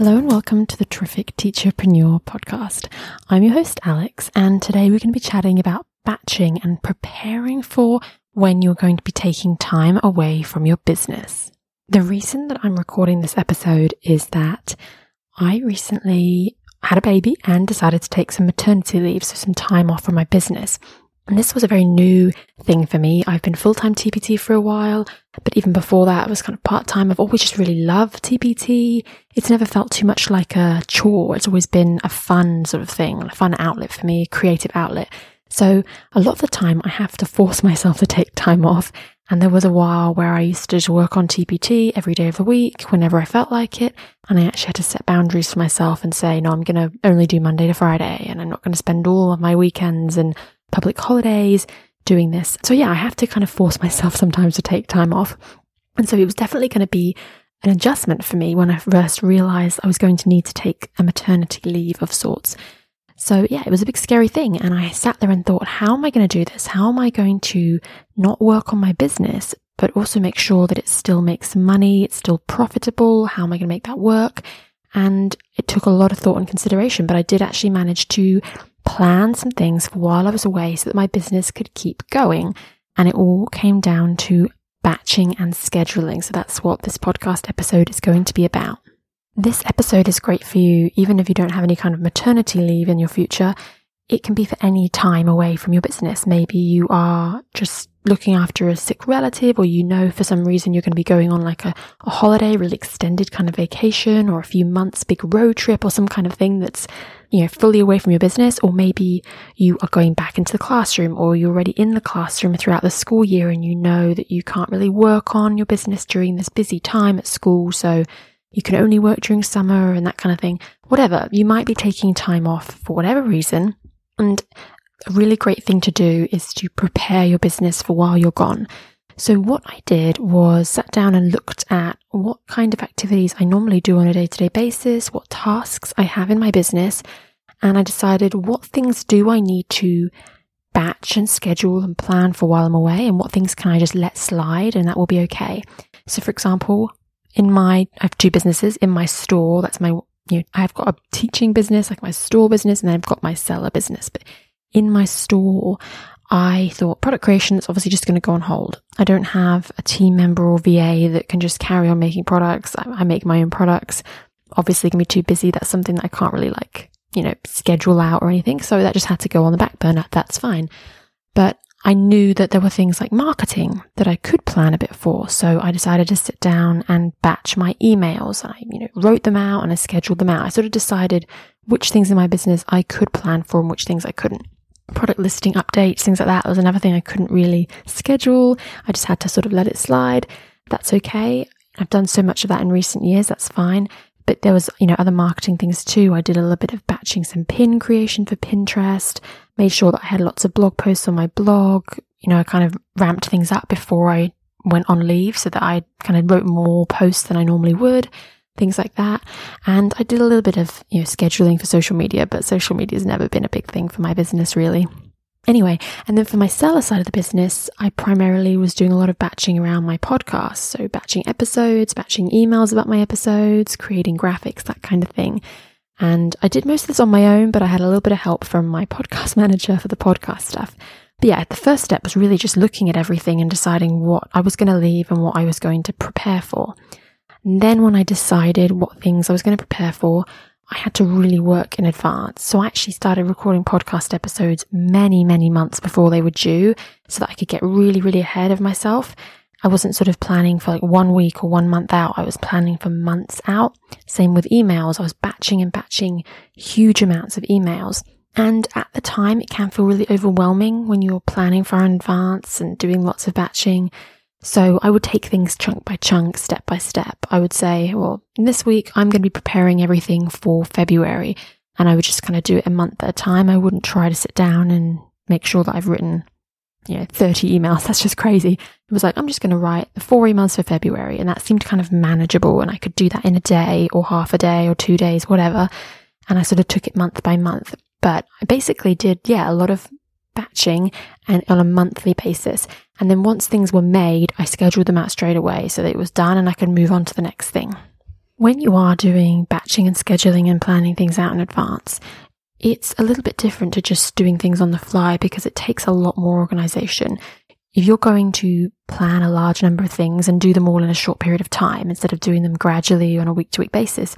Hello and welcome to the Terrific Teacherpreneur podcast. I'm your host, Alex, and today we're going to be chatting about batching and preparing for when you're going to be taking time away from your business. The reason that I'm recording this episode is that I recently had a baby and decided to take some maternity leave, so some time off from my business. And this was a very new thing for me. I've been full time TPT for a while, but even before that, I was kind of part time. I've always just really loved TPT. It's never felt too much like a chore. It's always been a fun sort of thing, a fun outlet for me, a creative outlet. So a lot of the time I have to force myself to take time off. And there was a while where I used to just work on TPT every day of the week whenever I felt like it. And I actually had to set boundaries for myself and say, no, I'm going to only do Monday to Friday and I'm not going to spend all of my weekends and public holidays doing this. So yeah, I have to kind of force myself sometimes to take time off. And so it was definitely going to be an adjustment for me when I first realized I was going to need to take a maternity leave of sorts. So yeah, it was a big scary thing. And I sat there and thought, how am I going to do this? How am I going to not work on my business, but also make sure that it still makes money? It's still profitable. How am I going to make that work? And it took a lot of thought and consideration, but I did actually manage to plan some things for while I was away so that my business could keep going. And it all came down to batching and scheduling. So that's what this podcast episode is going to be about. This episode is great for you, even if you don't have any kind of maternity leave in your future. It can be for any time away from your business. Maybe you are just looking after a sick relative, or you know for some reason you're going to be going on like a, a holiday, really extended kind of vacation, or a few months big road trip, or some kind of thing that's you know, fully away from your business, or maybe you are going back into the classroom or you're already in the classroom throughout the school year and you know that you can't really work on your business during this busy time at school. So you can only work during summer and that kind of thing. Whatever, you might be taking time off for whatever reason. And a really great thing to do is to prepare your business for while you're gone. So what I did was sat down and looked at what kind of activities I normally do on a day to day basis, what tasks I have in my business, and I decided what things do I need to batch and schedule and plan for while I'm away and what things can I just let slide and that will be okay. So for example, in my, I have two businesses in my store. That's my, you know, I've got a teaching business, like my store business, and then I've got my seller business. But in my store, I thought product creation is obviously just going to go on hold. I don't have a team member or VA that can just carry on making products. I, I make my own products. Obviously, can be too busy. That's something that I can't really like, you know, schedule out or anything. So that just had to go on the back burner. That's fine. But I knew that there were things like marketing that I could plan a bit for. So I decided to sit down and batch my emails. I, you know, wrote them out and I scheduled them out. I sort of decided which things in my business I could plan for and which things I couldn't. Product listing updates, things like that was another thing I couldn't really schedule. I just had to sort of let it slide. That's okay. I've done so much of that in recent years. That's fine. But there was, you know, other marketing things too. I did a little bit of batching some pin creation for Pinterest made sure that I had lots of blog posts on my blog. You know, I kind of ramped things up before I went on leave so that I kind of wrote more posts than I normally would, things like that. And I did a little bit of, you know, scheduling for social media, but social media has never been a big thing for my business really. Anyway, and then for my seller side of the business, I primarily was doing a lot of batching around my podcast. So batching episodes, batching emails about my episodes, creating graphics, that kind of thing. And I did most of this on my own, but I had a little bit of help from my podcast manager for the podcast stuff. But yeah, the first step was really just looking at everything and deciding what I was going to leave and what I was going to prepare for. And then when I decided what things I was going to prepare for, I had to really work in advance. So I actually started recording podcast episodes many, many months before they were due so that I could get really, really ahead of myself. I wasn't sort of planning for like one week or one month out. I was planning for months out. Same with emails. I was batching and batching huge amounts of emails. And at the time, it can feel really overwhelming when you're planning far in advance and doing lots of batching. So I would take things chunk by chunk, step by step. I would say, well, this week I'm going to be preparing everything for February. and I would just kind of do it a month at a time. I wouldn't try to sit down and make sure that I've written, you know, 30 emails. That's just crazy. It was like, I'm just going to write the four emails for February. And that seemed kind of manageable. And I could do that in a day or half a day or two days, whatever. And I sort of took it month by month. But I basically did, yeah, a lot of batching and on a monthly basis. And then once things were made, I scheduled them out straight away so that it was done and I could move on to the next thing. When you are doing batching and scheduling and planning things out in advance, it's a little bit different to just doing things on the fly because it takes a lot more organization. If you're going to plan a large number of things and do them all in a short period of time instead of doing them gradually on a week to week basis,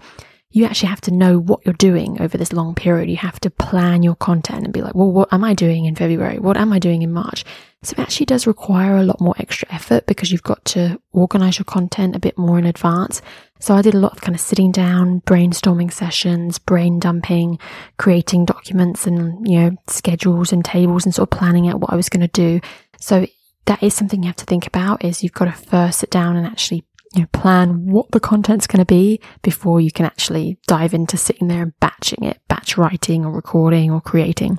you actually have to know what you're doing over this long period. You have to plan your content and be like, well, what am I doing in February? What am I doing in March? So it actually does require a lot more extra effort because you've got to organize your content a bit more in advance. So I did a lot of kind of sitting down, brainstorming sessions, brain dumping, creating documents and, you know, schedules and tables and sort of planning out what I was going to do. So that is something you have to think about is you've got to first sit down and actually you know, plan what the content's going to be before you can actually dive into sitting there and batching it, batch writing or recording or creating.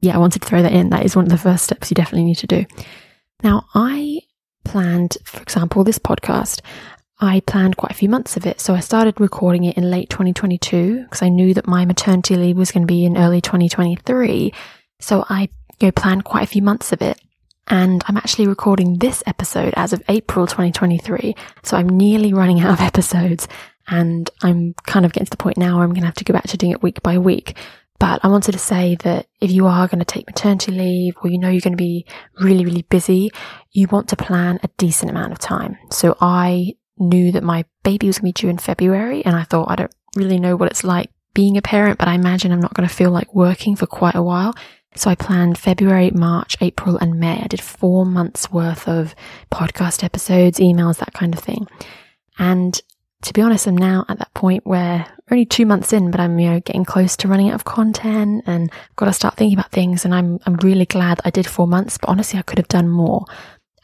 Yeah, I wanted to throw that in. That is one of the first steps you definitely need to do. Now, I planned, for example, this podcast. I planned quite a few months of it. So I started recording it in late 2022 because I knew that my maternity leave was going to be in early 2023. So I you know, planned quite a few months of it. And I'm actually recording this episode as of April 2023. So I'm nearly running out of episodes and I'm kind of getting to the point now where I'm going to have to go back to doing it week by week. But I wanted to say that if you are going to take maternity leave or you know you're going to be really, really busy, you want to plan a decent amount of time. So I knew that my baby was going to be due in February and I thought I don't really know what it's like being a parent, but I imagine I'm not going to feel like working for quite a while. So I planned February, March, April, and May. I did four months worth of podcast episodes, emails, that kind of thing. And to be honest, I'm now at that point where only two months in, but I'm, you know, getting close to running out of content and I've got to start thinking about things. And I'm, I'm really glad I did four months, but honestly, I could have done more.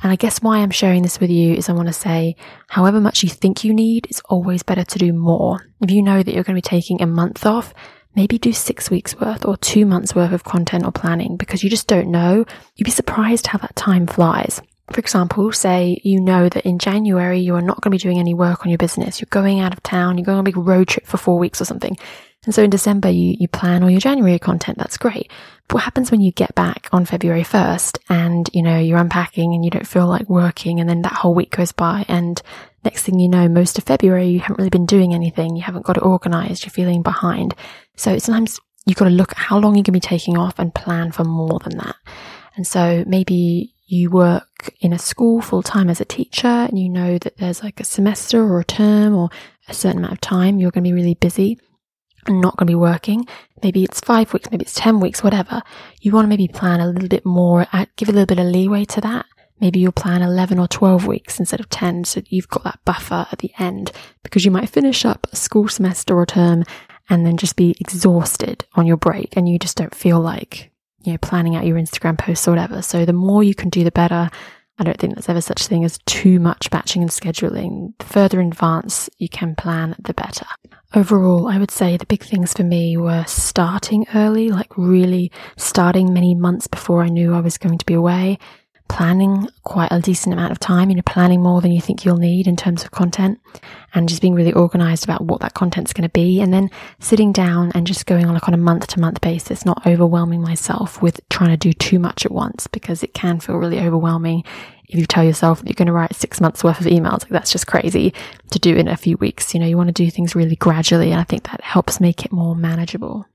And I guess why I'm sharing this with you is I want to say, however much you think you need, it's always better to do more. If you know that you're going to be taking a month off, maybe do six weeks worth or two months worth of content or planning because you just don't know. You'd be surprised how that time flies. For example, say you know that in January you are not going to be doing any work on your business. You're going out of town, you're going on a big road trip for four weeks or something. And so in December you, you plan all your January content. That's great. But what happens when you get back on February 1st and, you know, you're unpacking and you don't feel like working and then that whole week goes by and next thing you know, most of February you haven't really been doing anything. You haven't got it organized. You're feeling behind. So sometimes you've got to look at how long you're going to be taking off and plan for more than that. And so maybe you work in a school full time as a teacher and you know that there's like a semester or a term or a certain amount of time you're going to be really busy and not going to be working. Maybe it's five weeks, maybe it's 10 weeks, whatever. You want to maybe plan a little bit more, give a little bit of leeway to that. Maybe you'll plan 11 or 12 weeks instead of 10 so you've got that buffer at the end because you might finish up a school semester or term and then just be exhausted on your break and you just don't feel like, you know, planning out your Instagram posts or whatever. So the more you can do, the better. I don't think there's ever such thing as too much batching and scheduling. The further in advance you can plan, the better. Overall, I would say the big things for me were starting early, like really starting many months before I knew I was going to be away planning quite a decent amount of time, you know, planning more than you think you'll need in terms of content and just being really organized about what that content's going to be. And then sitting down and just going on like on a month to month basis, not overwhelming myself with trying to do too much at once because it can feel really overwhelming. If you tell yourself that you're going to write six months worth of emails, like that's just crazy to do in a few weeks. You know, you want to do things really gradually. And I think that helps make it more manageable.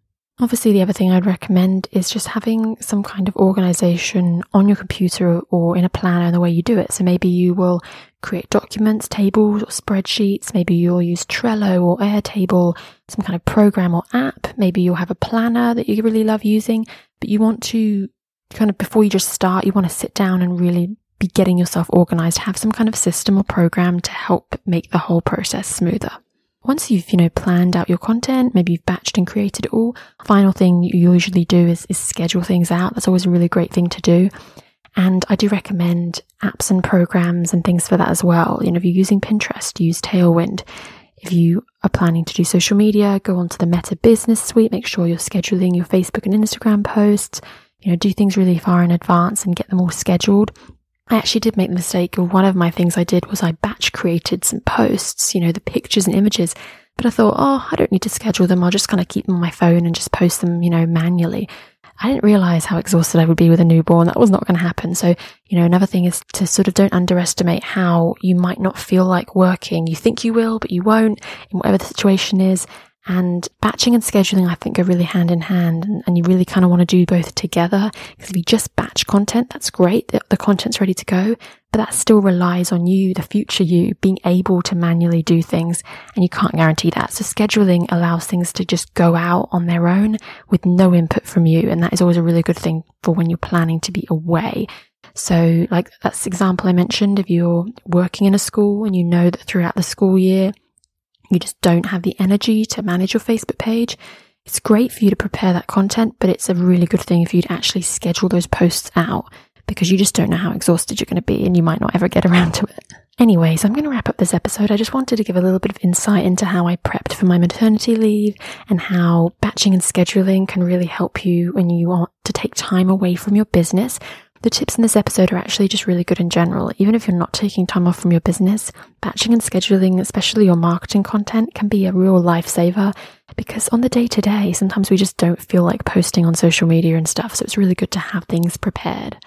Obviously, the other thing I'd recommend is just having some kind of organization on your computer or in a planner in the way you do it. So maybe you will create documents, tables, or spreadsheets. Maybe you'll use Trello or Airtable, some kind of program or app. Maybe you'll have a planner that you really love using, but you want to kind of before you just start, you want to sit down and really be getting yourself organized, have some kind of system or program to help make the whole process smoother. Once you've, you know, planned out your content, maybe you've batched and created it all, final thing you usually do is, is schedule things out. That's always a really great thing to do. And I do recommend apps and programs and things for that as well. You know, if you're using Pinterest, use Tailwind. If you are planning to do social media, go onto the Meta Business Suite, make sure you're scheduling your Facebook and Instagram posts, you know, do things really far in advance and get them all scheduled. I actually did make the mistake. One of my things I did was I batch created some posts, you know, the pictures and images, but I thought, oh, I don't need to schedule them. I'll just kind of keep them on my phone and just post them, you know, manually. I didn't realize how exhausted I would be with a newborn. That was not going to happen. So, you know, another thing is to sort of don't underestimate how you might not feel like working. You think you will, but you won't in whatever the situation is. And batching and scheduling, I think, are really hand in hand. And, and you really kind of want to do both together. Because if you just batch content, that's great. The, the content's ready to go. But that still relies on you, the future you, being able to manually do things. And you can't guarantee that. So scheduling allows things to just go out on their own with no input from you. And that is always a really good thing for when you're planning to be away. So, like that's example I mentioned, if you're working in a school and you know that throughout the school year, you just don't have the energy to manage your Facebook page, it's great for you to prepare that content, but it's a really good thing if you'd actually schedule those posts out because you just don't know how exhausted you're going to be and you might not ever get around to it. Anyways, I'm going to wrap up this episode. I just wanted to give a little bit of insight into how I prepped for my maternity leave and how batching and scheduling can really help you when you want to take time away from your business the tips in this episode are actually just really good in general. Even if you're not taking time off from your business, batching and scheduling, especially your marketing content, can be a real lifesaver because on the day to day, sometimes we just don't feel like posting on social media and stuff. So it's really good to have things prepared.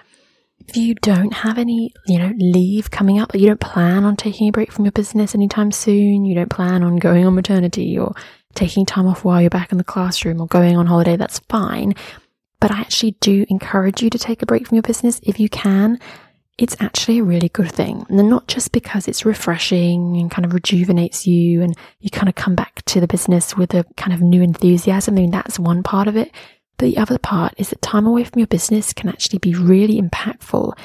If you don't have any, you know, leave coming up, you don't plan on taking a break from your business anytime soon, you don't plan on going on maternity or taking time off while you're back in the classroom or going on holiday, that's fine. But I actually do encourage you to take a break from your business if you can. It's actually a really good thing. And not just because it's refreshing and kind of rejuvenates you and you kind of come back to the business with a kind of new enthusiasm. I mean, that's one part of it. But the other part is that time away from your business can actually be really impactful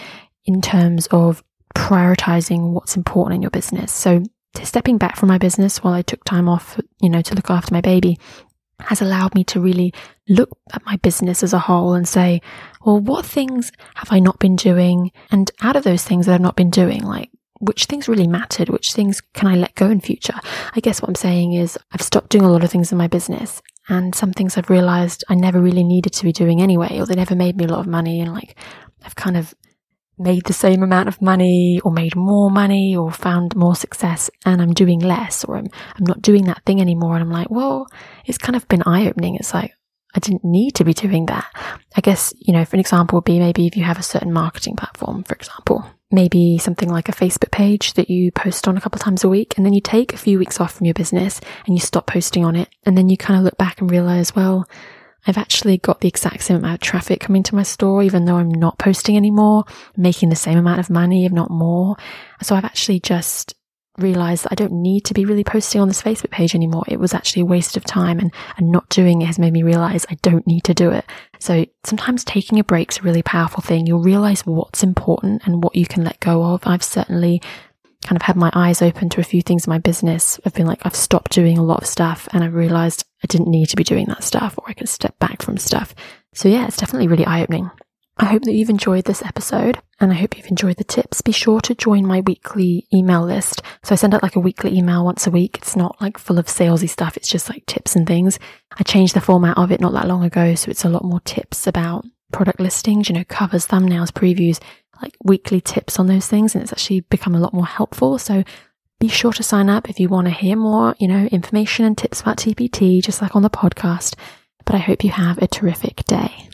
in terms of prioritizing what's important in your business. So stepping back from my business while I took time off, you know, to look after my baby has allowed me to really look at my business as a whole and say, well, what things have I not been doing? And out of those things that I've not been doing, like, which things really mattered? Which things can I let go in future? I guess what I'm saying is I've stopped doing a lot of things in my business and some things I've realized I never really needed to be doing anyway, or they never made me a lot of money. And like, I've kind of made the same amount of money or made more money or found more success and I'm doing less or I'm, I'm not doing that thing anymore. And I'm like, well, it's kind of been eye opening. It's like, I didn't need to be doing that. I guess, you know, for an example would be maybe if you have a certain marketing platform, for example, maybe something like a Facebook page that you post on a couple times a week and then you take a few weeks off from your business and you stop posting on it. And then you kind of look back and realize, well, I've actually got the exact same amount of traffic coming to my store, even though I'm not posting anymore, making the same amount of money, if not more. So I've actually just realized that I don't need to be really posting on this Facebook page anymore. It was actually a waste of time and, and not doing it has made me realize I don't need to do it. So sometimes taking a break is a really powerful thing. You'll realize what's important and what you can let go of. I've certainly kind of had my eyes open to a few things in my business. I've been like, I've stopped doing a lot of stuff and I've realized I didn't need to be doing that stuff or I could step back from stuff. So yeah, it's definitely really eye opening. I hope that you've enjoyed this episode and I hope you've enjoyed the tips. Be sure to join my weekly email list. So I send out like a weekly email once a week. It's not like full of salesy stuff. It's just like tips and things. I changed the format of it not that long ago. So it's a lot more tips about product listings, you know, covers, thumbnails, previews, like weekly tips on those things. And it's actually become a lot more helpful. So be sure to sign up if you want to hear more, you know, information and tips about TPT, just like on the podcast. But I hope you have a terrific day.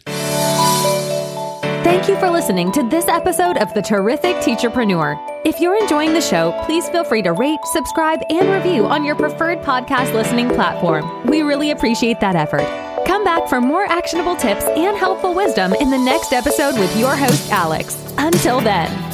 Thank you for listening to this episode of The Terrific Teacherpreneur. If you're enjoying the show, please feel free to rate, subscribe, and review on your preferred podcast listening platform. We really appreciate that effort. Come back for more actionable tips and helpful wisdom in the next episode with your host, Alex. Until then.